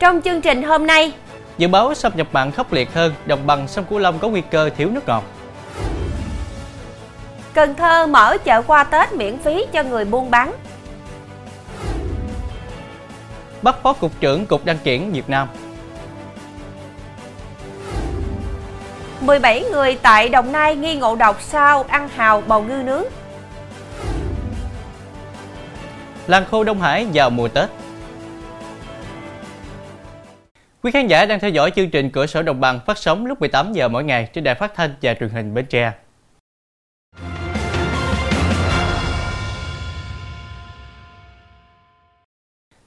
Trong chương trình hôm nay, Dự báo xâm nhập mặn khốc liệt hơn, đồng bằng sông Cửu Long có nguy cơ thiếu nước ngọt. Cần Thơ mở chợ qua Tết miễn phí cho người buôn bán. Bắt Phó Cục trưởng Cục Đăng kiểm Việt Nam. 17 người tại Đồng Nai nghi ngộ độc sau ăn hào bầu ngư nướng. Làng khô Đông Hải vào mùa Tết. Quý khán giả đang theo dõi chương trình Cửa sổ Đồng bằng phát sóng lúc 18 giờ mỗi ngày trên đài phát thanh và truyền hình Bến Tre.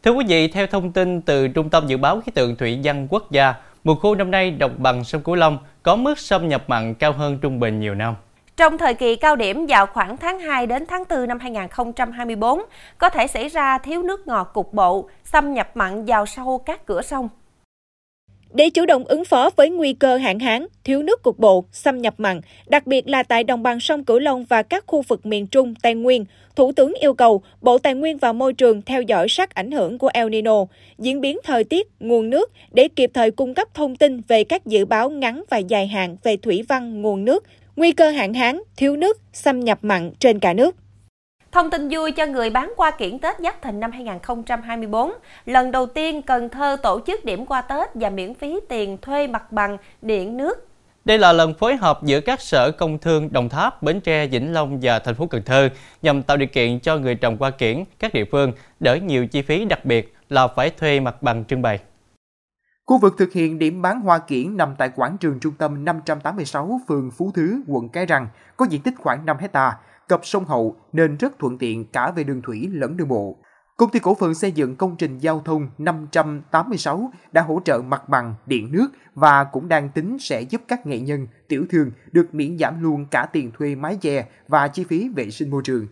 Thưa quý vị, theo thông tin từ Trung tâm Dự báo Khí tượng Thủy văn Quốc gia, mùa khô năm nay đồng bằng sông Cửu Long có mức xâm nhập mặn cao hơn trung bình nhiều năm. Trong thời kỳ cao điểm vào khoảng tháng 2 đến tháng 4 năm 2024, có thể xảy ra thiếu nước ngọt cục bộ, xâm nhập mặn vào sâu các cửa sông. Để chủ động ứng phó với nguy cơ hạn hán, thiếu nước cục bộ, xâm nhập mặn, đặc biệt là tại đồng bằng sông Cửu Long và các khu vực miền Trung, Tây Nguyên, Thủ tướng yêu cầu Bộ Tài nguyên và Môi trường theo dõi sát ảnh hưởng của El Nino, diễn biến thời tiết, nguồn nước để kịp thời cung cấp thông tin về các dự báo ngắn và dài hạn về thủy văn, nguồn nước, nguy cơ hạn hán, thiếu nước, xâm nhập mặn trên cả nước. Thông tin vui cho người bán qua kiển Tết Giáp Thìn năm 2024. Lần đầu tiên Cần Thơ tổ chức điểm qua Tết và miễn phí tiền thuê mặt bằng, điện, nước. Đây là lần phối hợp giữa các sở công thương Đồng Tháp, Bến Tre, Vĩnh Long và thành phố Cần Thơ nhằm tạo điều kiện cho người trồng hoa kiển các địa phương đỡ nhiều chi phí đặc biệt là phải thuê mặt bằng trưng bày. Khu vực thực hiện điểm bán hoa kiển nằm tại quảng trường trung tâm 586 phường Phú Thứ, quận Cái Răng, có diện tích khoảng 5 hecta cập sông Hậu nên rất thuận tiện cả về đường thủy lẫn đường bộ. Công ty cổ phần xây dựng công trình giao thông 586 đã hỗ trợ mặt bằng, điện nước và cũng đang tính sẽ giúp các nghệ nhân, tiểu thương được miễn giảm luôn cả tiền thuê mái che và chi phí vệ sinh môi trường.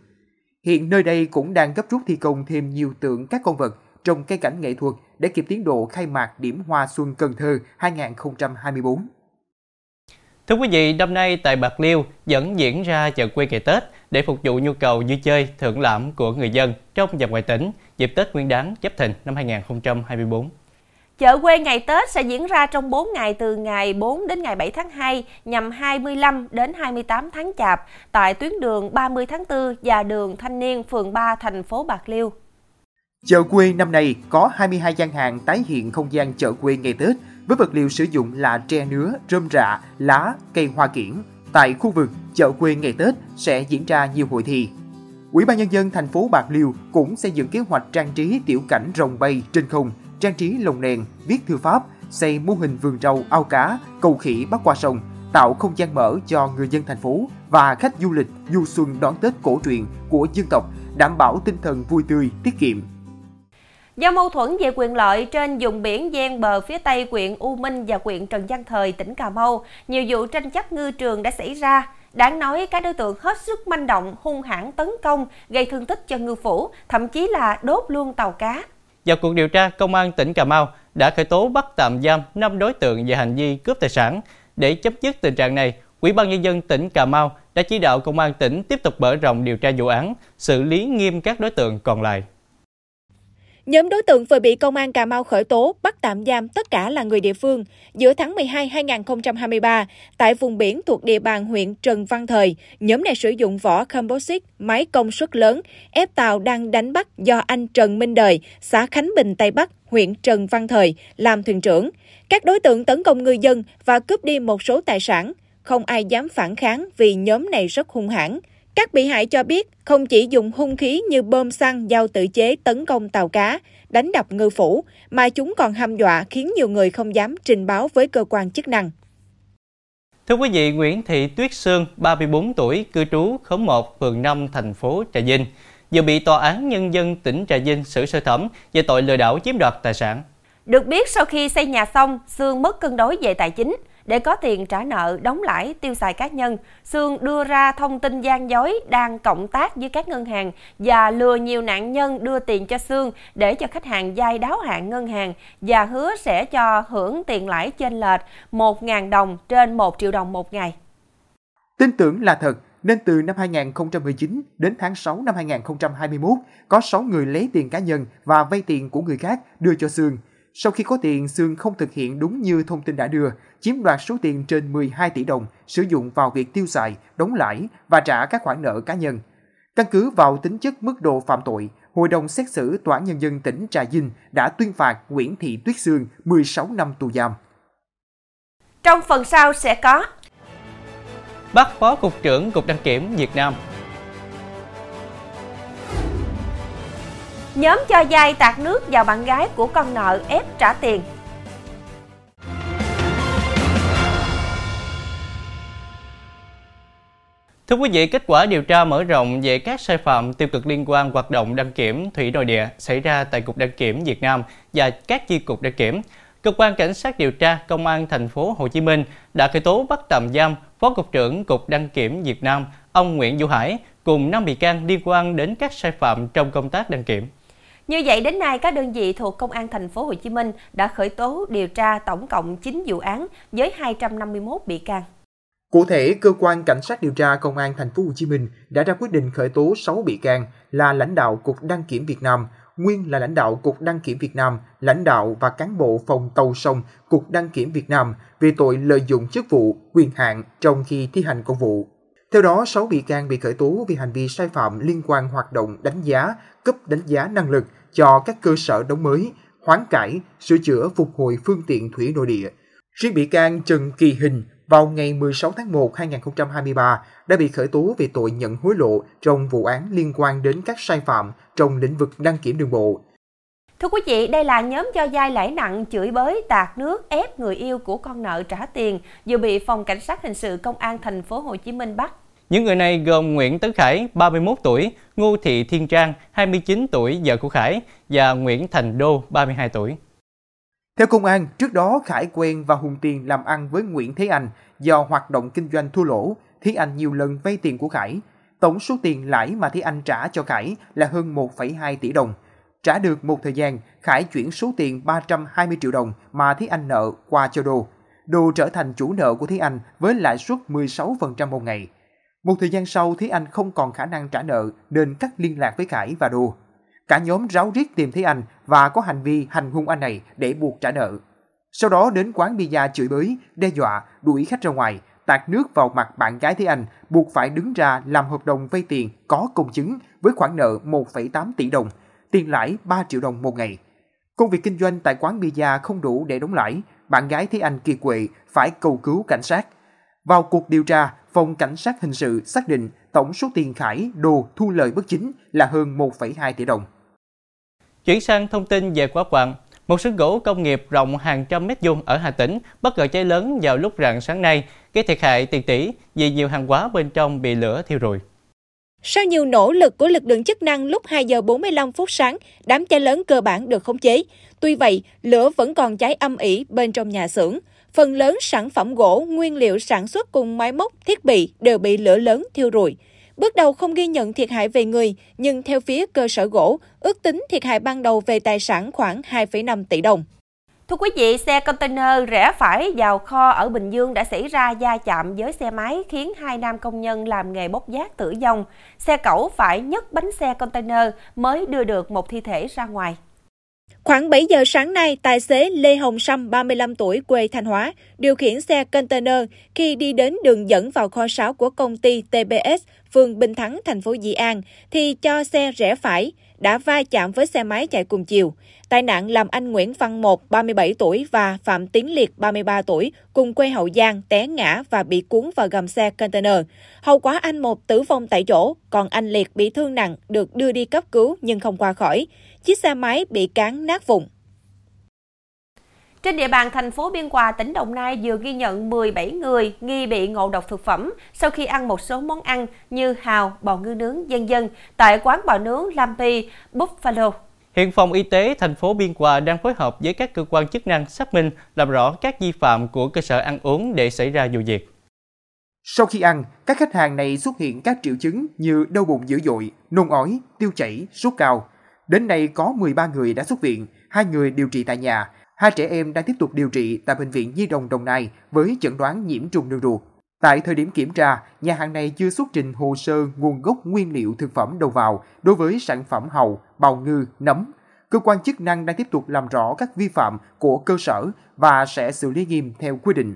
Hiện nơi đây cũng đang gấp rút thi công thêm nhiều tượng các con vật trong cây cảnh nghệ thuật để kịp tiến độ khai mạc điểm hoa xuân Cần Thơ 2024. Thưa quý vị, năm nay tại Bạc Liêu vẫn diễn ra chợ quê ngày Tết để phục vụ nhu cầu vui chơi, thưởng lãm của người dân trong và ngoài tỉnh dịp Tết Nguyên đán Giáp Thìn năm 2024. Chợ quê ngày Tết sẽ diễn ra trong 4 ngày từ ngày 4 đến ngày 7 tháng 2 nhằm 25 đến 28 tháng Chạp tại tuyến đường 30 tháng 4 và đường Thanh Niên, phường 3, thành phố Bạc Liêu. Chợ quê năm nay có 22 gian hàng tái hiện không gian chợ quê ngày Tết với vật liệu sử dụng là tre nứa, rơm rạ, lá, cây hoa kiển. Tại khu vực chợ quê ngày Tết sẽ diễn ra nhiều hội thi. Ủy ban nhân dân thành phố Bạc Liêu cũng xây dựng kế hoạch trang trí tiểu cảnh rồng bay trên không, trang trí lồng đèn, viết thư pháp, xây mô hình vườn rau, ao cá, cầu khỉ bắc qua sông, tạo không gian mở cho người dân thành phố và khách du lịch du xuân đón Tết cổ truyền của dân tộc, đảm bảo tinh thần vui tươi, tiết kiệm, Do mâu thuẫn về quyền lợi trên vùng biển gian bờ phía tây quyện U Minh và quyện Trần Văn Thời, tỉnh Cà Mau, nhiều vụ tranh chấp ngư trường đã xảy ra. Đáng nói, các đối tượng hết sức manh động, hung hãn tấn công, gây thương tích cho ngư phủ, thậm chí là đốt luôn tàu cá. Vào cuộc điều tra, Công an tỉnh Cà Mau đã khởi tố bắt tạm giam 5 đối tượng về hành vi cướp tài sản. Để chấm dứt tình trạng này, Ủy ban Nhân dân tỉnh Cà Mau đã chỉ đạo Công an tỉnh tiếp tục mở rộng điều tra vụ án, xử lý nghiêm các đối tượng còn lại. Nhóm đối tượng vừa bị Công an Cà Mau khởi tố, bắt tạm giam tất cả là người địa phương. Giữa tháng 12 2023, tại vùng biển thuộc địa bàn huyện Trần Văn Thời, nhóm này sử dụng vỏ composite, máy công suất lớn, ép tàu đang đánh bắt do anh Trần Minh Đời, xã Khánh Bình, Tây Bắc, huyện Trần Văn Thời, làm thuyền trưởng. Các đối tượng tấn công ngư dân và cướp đi một số tài sản. Không ai dám phản kháng vì nhóm này rất hung hãn. Các bị hại cho biết không chỉ dùng hung khí như bom xăng, dao tự chế tấn công tàu cá, đánh đập ngư phủ, mà chúng còn hăm dọa khiến nhiều người không dám trình báo với cơ quan chức năng. Thưa quý vị, Nguyễn Thị Tuyết Sương, 34 tuổi, cư trú khóm 1, phường 5, thành phố Trà Vinh, vừa bị Tòa án Nhân dân tỉnh Trà Vinh xử sơ thẩm về tội lừa đảo chiếm đoạt tài sản. Được biết, sau khi xây nhà xong, Sương mất cân đối về tài chính. Để có tiền trả nợ, đóng lãi, tiêu xài cá nhân, Sương đưa ra thông tin gian dối đang cộng tác với các ngân hàng và lừa nhiều nạn nhân đưa tiền cho Sương để cho khách hàng dai đáo hạn ngân hàng và hứa sẽ cho hưởng tiền lãi trên lệch 1.000 đồng trên 1 triệu đồng một ngày. Tin tưởng là thật, nên từ năm 2019 đến tháng 6 năm 2021, có 6 người lấy tiền cá nhân và vay tiền của người khác đưa cho Sương. Sau khi có tiền, Sương không thực hiện đúng như thông tin đã đưa, chiếm đoạt số tiền trên 12 tỷ đồng sử dụng vào việc tiêu xài, đóng lãi và trả các khoản nợ cá nhân. Căn cứ vào tính chất mức độ phạm tội, Hội đồng xét xử Tòa án Nhân dân tỉnh Trà Vinh đã tuyên phạt Nguyễn Thị Tuyết Sương 16 năm tù giam. Trong phần sau sẽ có Bắt Phó Cục trưởng Cục Đăng kiểm Việt Nam Nhóm cho dai tạt nước vào bạn gái của con nợ ép trả tiền. Thưa quý vị, kết quả điều tra mở rộng về các sai phạm tiêu cực liên quan hoạt động đăng kiểm thủy nội địa xảy ra tại Cục Đăng kiểm Việt Nam và các chi cục đăng kiểm. Cơ quan cảnh sát điều tra Công an thành phố Hồ Chí Minh đã khởi tố bắt tạm giam Phó cục trưởng Cục Đăng kiểm Việt Nam ông Nguyễn Vũ Hải cùng 5 bị can liên quan đến các sai phạm trong công tác đăng kiểm. Như vậy đến nay các đơn vị thuộc Công an thành phố Hồ Chí Minh đã khởi tố điều tra tổng cộng 9 vụ án với 251 bị can. Cụ thể, cơ quan cảnh sát điều tra công an thành phố Hồ Chí Minh đã ra quyết định khởi tố 6 bị can là lãnh đạo Cục Đăng kiểm Việt Nam, nguyên là lãnh đạo Cục Đăng kiểm Việt Nam, lãnh đạo và cán bộ phòng tàu sông Cục Đăng kiểm Việt Nam về tội lợi dụng chức vụ, quyền hạn trong khi thi hành công vụ. Theo đó, 6 bị can bị khởi tố vì hành vi sai phạm liên quan hoạt động đánh giá, cấp đánh giá năng lực cho các cơ sở đóng mới, hoán cải, sửa chữa phục hồi phương tiện thủy nội địa. Riêng bị can Trần Kỳ Hình vào ngày 16 tháng 1 2023 đã bị khởi tố về tội nhận hối lộ trong vụ án liên quan đến các sai phạm trong lĩnh vực đăng kiểm đường bộ. Thưa quý vị, đây là nhóm cho dai lãi nặng chửi bới tạt nước ép người yêu của con nợ trả tiền vừa bị phòng cảnh sát hình sự công an thành phố Hồ Chí Minh bắt. Những người này gồm Nguyễn Tấn Khải, 31 tuổi, Ngô Thị Thiên Trang, 29 tuổi, vợ của Khải, và Nguyễn Thành Đô, 32 tuổi. Theo công an, trước đó Khải quen và hùng tiền làm ăn với Nguyễn Thế Anh do hoạt động kinh doanh thua lỗ, Thế Anh nhiều lần vay tiền của Khải. Tổng số tiền lãi mà Thế Anh trả cho Khải là hơn 1,2 tỷ đồng. Trả được một thời gian, Khải chuyển số tiền 320 triệu đồng mà Thế Anh nợ qua cho Đô. Đô trở thành chủ nợ của Thế Anh với lãi suất 16% một ngày. Một thời gian sau, Thế Anh không còn khả năng trả nợ nên cắt liên lạc với Khải và Đô. Cả nhóm ráo riết tìm thấy anh và có hành vi hành hung anh này để buộc trả nợ. Sau đó đến quán bia chửi bới, đe dọa, đuổi khách ra ngoài, tạt nước vào mặt bạn gái Thế Anh, buộc phải đứng ra làm hợp đồng vay tiền có công chứng với khoản nợ 1,8 tỷ đồng, tiền lãi 3 triệu đồng một ngày. Công việc kinh doanh tại quán bia không đủ để đóng lãi, bạn gái Thế Anh kiệt quệ phải cầu cứu cảnh sát. Vào cuộc điều tra, Phòng Cảnh sát Hình sự xác định tổng số tiền Khải đồ thu lợi bất chính là hơn 1,2 tỷ đồng. Chuyển sang thông tin về quả quạng, một sưởng gỗ công nghiệp rộng hàng trăm mét vuông ở Hà Tĩnh bất ngờ cháy lớn vào lúc rạng sáng nay, gây thiệt hại tiền tỷ vì nhiều hàng hóa bên trong bị lửa thiêu rụi. Sau nhiều nỗ lực của lực lượng chức năng lúc 2 giờ 45 phút sáng, đám cháy lớn cơ bản được khống chế. Tuy vậy, lửa vẫn còn cháy âm ỉ bên trong nhà xưởng. Phần lớn sản phẩm gỗ, nguyên liệu sản xuất cùng máy móc, thiết bị đều bị lửa lớn thiêu rụi. Bước đầu không ghi nhận thiệt hại về người, nhưng theo phía cơ sở gỗ, ước tính thiệt hại ban đầu về tài sản khoảng 2,5 tỷ đồng. Thưa quý vị, xe container rẽ phải vào kho ở Bình Dương đã xảy ra va chạm với xe máy khiến hai nam công nhân làm nghề bốc giác tử vong. Xe cẩu phải nhấc bánh xe container mới đưa được một thi thể ra ngoài. Khoảng 7 giờ sáng nay, tài xế Lê Hồng Sâm, 35 tuổi, quê Thanh Hóa, điều khiển xe container khi đi đến đường dẫn vào kho sáo của công ty TBS, phường Bình Thắng, thành phố Dị An, thì cho xe rẽ phải, đã va chạm với xe máy chạy cùng chiều. Tai nạn làm anh Nguyễn Văn Một, 37 tuổi và Phạm Tiến Liệt, 33 tuổi, cùng quê Hậu Giang té ngã và bị cuốn vào gầm xe container. Hậu quả anh Một tử vong tại chỗ, còn anh Liệt bị thương nặng, được đưa đi cấp cứu nhưng không qua khỏi. Chiếc xe máy bị cán nát vụn. Trên địa bàn thành phố Biên Hòa, tỉnh Đồng Nai vừa ghi nhận 17 người nghi bị ngộ độc thực phẩm sau khi ăn một số món ăn như hào, bò ngư nướng, dân dân tại quán bò nướng Lampi, Buffalo. Hiện phòng y tế thành phố Biên Hòa đang phối hợp với các cơ quan chức năng xác minh làm rõ các vi phạm của cơ sở ăn uống để xảy ra vụ việc. Sau khi ăn, các khách hàng này xuất hiện các triệu chứng như đau bụng dữ dội, nôn ói, tiêu chảy, sốt cao. Đến nay có 13 người đã xuất viện, hai người điều trị tại nhà, hai trẻ em đang tiếp tục điều trị tại bệnh viện Nhi đồng Đồng Nai với chẩn đoán nhiễm trùng đường ruột. Tại thời điểm kiểm tra, nhà hàng này chưa xuất trình hồ sơ nguồn gốc nguyên liệu thực phẩm đầu vào đối với sản phẩm hầu, bào ngư, nấm. cơ quan chức năng đang tiếp tục làm rõ các vi phạm của cơ sở và sẽ xử lý nghiêm theo quy định.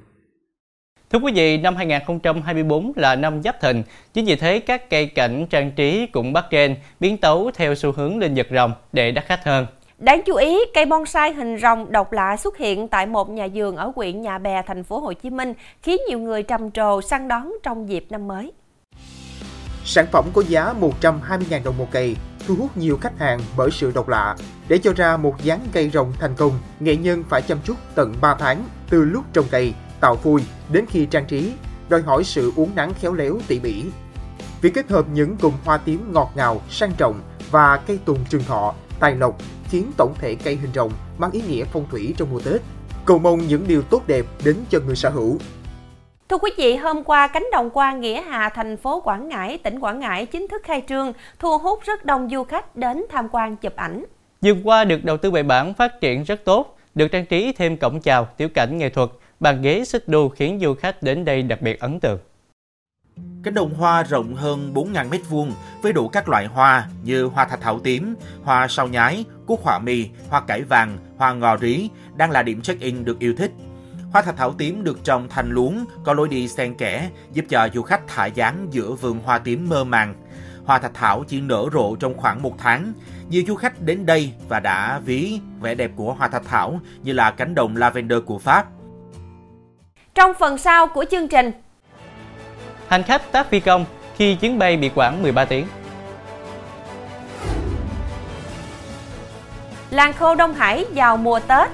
Thưa quý vị, năm 2024 là năm giáp thìn, chính vì thế các cây cảnh trang trí cũng bắt trend, biến tấu theo xu hướng lên giật rồng để đắt khách hơn. Đáng chú ý, cây bonsai hình rồng độc lạ xuất hiện tại một nhà vườn ở huyện Nhà Bè, thành phố Hồ Chí Minh, khiến nhiều người trầm trồ săn đón trong dịp năm mới. Sản phẩm có giá 120.000 đồng một cây, thu hút nhiều khách hàng bởi sự độc lạ. Để cho ra một dáng cây rồng thành công, nghệ nhân phải chăm chút tận 3 tháng, từ lúc trồng cây, tạo phôi đến khi trang trí, đòi hỏi sự uốn nắn khéo léo tỉ mỉ. Việc kết hợp những cụm hoa tím ngọt ngào, sang trọng và cây tùng trường thọ, tài lộc khiến tổng thể cây hình rồng mang ý nghĩa phong thủy trong mùa Tết. Cầu mong những điều tốt đẹp đến cho người sở hữu. Thưa quý vị, hôm qua cánh đồng qua Nghĩa Hà, thành phố Quảng Ngãi, tỉnh Quảng Ngãi chính thức khai trương, thu hút rất đông du khách đến tham quan chụp ảnh. Dương qua được đầu tư bài bản phát triển rất tốt, được trang trí thêm cổng chào, tiểu cảnh nghệ thuật, bàn ghế xích đu khiến du khách đến đây đặc biệt ấn tượng. Cánh đồng hoa rộng hơn 4.000 m2 với đủ các loại hoa như hoa thạch thảo tím, hoa sao nhái, cúc họa mi, hoa cải vàng, hoa ngò rí đang là điểm check-in được yêu thích. Hoa thạch thảo tím được trồng thành luống, có lối đi xen kẽ, giúp cho du khách thả dáng giữa vườn hoa tím mơ màng. Hoa thạch thảo chỉ nở rộ trong khoảng một tháng. Nhiều du khách đến đây và đã ví vẻ đẹp của hoa thạch thảo như là cánh đồng lavender của Pháp. Trong phần sau của chương trình, Hành khách tác phi công khi chuyến bay bị quản 13 tiếng. làng khô Đông Hải vào mùa Tết.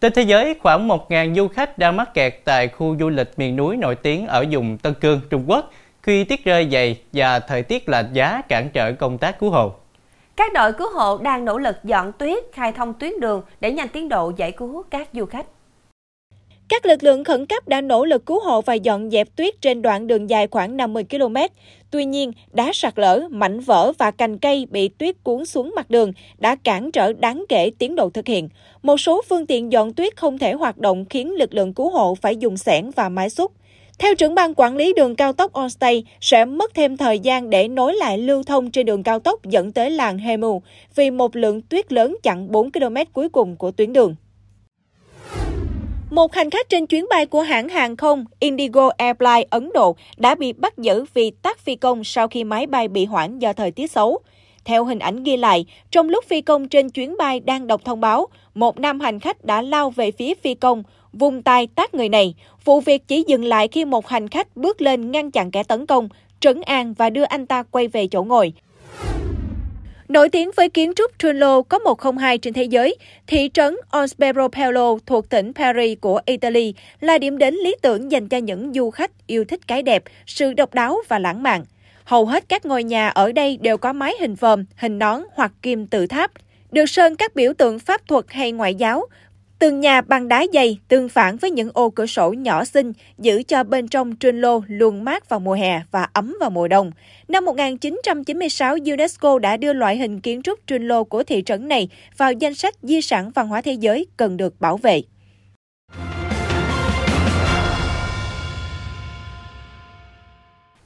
Trên thế giới, khoảng 1.000 du khách đang mắc kẹt tại khu du lịch miền núi nổi tiếng ở vùng Tân Cương, Trung Quốc khi tiết rơi dày và thời tiết lạnh giá cản trở công tác cứu hộ. Các đội cứu hộ đang nỗ lực dọn tuyết, khai thông tuyến đường để nhanh tiến độ giải cứu các du khách. Các lực lượng khẩn cấp đã nỗ lực cứu hộ và dọn dẹp tuyết trên đoạn đường dài khoảng 50 km. Tuy nhiên, đá sạt lở, mảnh vỡ và cành cây bị tuyết cuốn xuống mặt đường đã cản trở đáng kể tiến độ thực hiện. Một số phương tiện dọn tuyết không thể hoạt động khiến lực lượng cứu hộ phải dùng xẻng và máy xúc. Theo trưởng ban quản lý đường cao tốc Allstate, sẽ mất thêm thời gian để nối lại lưu thông trên đường cao tốc dẫn tới làng Hemu vì một lượng tuyết lớn chặn 4 km cuối cùng của tuyến đường. Một hành khách trên chuyến bay của hãng hàng không Indigo Airlines Ấn Độ đã bị bắt giữ vì tắt phi công sau khi máy bay bị hoãn do thời tiết xấu. Theo hình ảnh ghi lại, trong lúc phi công trên chuyến bay đang đọc thông báo, một nam hành khách đã lao về phía phi công, vung tay tát người này. Vụ việc chỉ dừng lại khi một hành khách bước lên ngăn chặn kẻ tấn công, trấn an và đưa anh ta quay về chỗ ngồi. Nổi tiếng với kiến trúc Trullo có 102 trên thế giới, thị trấn Ospero Paolo thuộc tỉnh Paris của Italy là điểm đến lý tưởng dành cho những du khách yêu thích cái đẹp, sự độc đáo và lãng mạn. Hầu hết các ngôi nhà ở đây đều có mái hình vòm, hình nón hoặc kim tự tháp, được sơn các biểu tượng pháp thuật hay ngoại giáo, Tường nhà bằng đá dày tương phản với những ô cửa sổ nhỏ xinh, giữ cho bên trong trinh lô luôn mát vào mùa hè và ấm vào mùa đông. Năm 1996, UNESCO đã đưa loại hình kiến trúc trinh lô của thị trấn này vào danh sách di sản văn hóa thế giới cần được bảo vệ.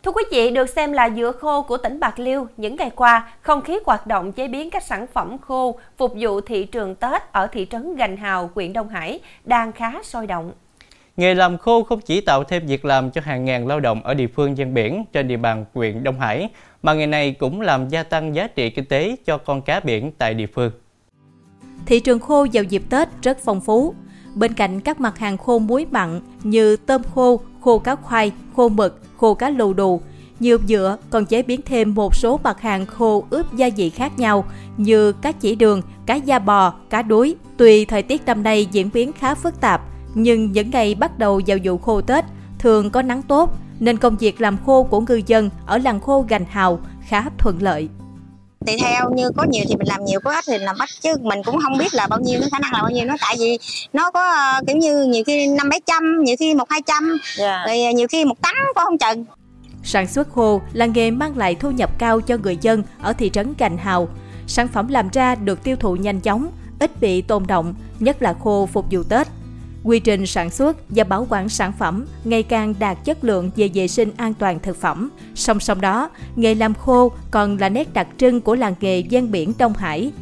Thưa quý vị, được xem là dừa khô của tỉnh Bạc Liêu, những ngày qua, không khí hoạt động chế biến các sản phẩm khô phục vụ thị trường Tết ở thị trấn Gành Hào, huyện Đông Hải đang khá sôi động. Nghề làm khô không chỉ tạo thêm việc làm cho hàng ngàn lao động ở địa phương ven biển trên địa bàn huyện Đông Hải, mà nghề này cũng làm gia tăng giá trị kinh tế cho con cá biển tại địa phương. Thị trường khô vào dịp Tết rất phong phú. Bên cạnh các mặt hàng khô muối mặn như tôm khô, khô cá khoai, khô mực, khô cá lù đù. Nhiều dựa còn chế biến thêm một số mặt hàng khô ướp gia vị khác nhau như cá chỉ đường, cá da bò, cá đuối. Tuy thời tiết năm nay diễn biến khá phức tạp, nhưng những ngày bắt đầu vào vụ khô Tết thường có nắng tốt, nên công việc làm khô của ngư dân ở làng khô Gành Hào khá thuận lợi tùy theo như có nhiều thì mình làm nhiều có ít thì làm ít chứ mình cũng không biết là bao nhiêu nó khả năng là bao nhiêu nó tại vì nó có uh, kiểu như nhiều khi năm bảy trăm nhiều khi một hai trăm yeah. rồi uh, nhiều khi một tấn có không chừng. Sản xuất khô là nghề mang lại thu nhập cao cho người dân ở thị trấn Gành Hào. Sản phẩm làm ra được tiêu thụ nhanh chóng ít bị tồn động nhất là khô phục vụ Tết quy trình sản xuất và bảo quản sản phẩm ngày càng đạt chất lượng về vệ sinh an toàn thực phẩm. Song song đó, nghề làm khô còn là nét đặc trưng của làng nghề ven biển Đông Hải.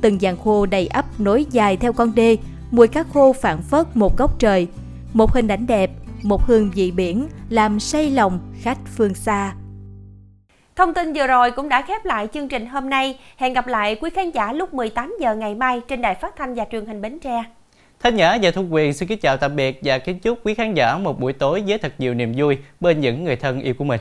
Từng dàn khô đầy ấp nối dài theo con đê, mùi cá khô phản phất một góc trời, một hình ảnh đẹp, một hương vị biển làm say lòng khách phương xa. Thông tin vừa rồi cũng đã khép lại chương trình hôm nay. Hẹn gặp lại quý khán giả lúc 18 giờ ngày mai trên đài phát thanh và truyền hình Bến Tre. Thanh Nhã và Thu Quyền xin kính chào tạm biệt và kính chúc quý khán giả một buổi tối với thật nhiều niềm vui bên những người thân yêu của mình.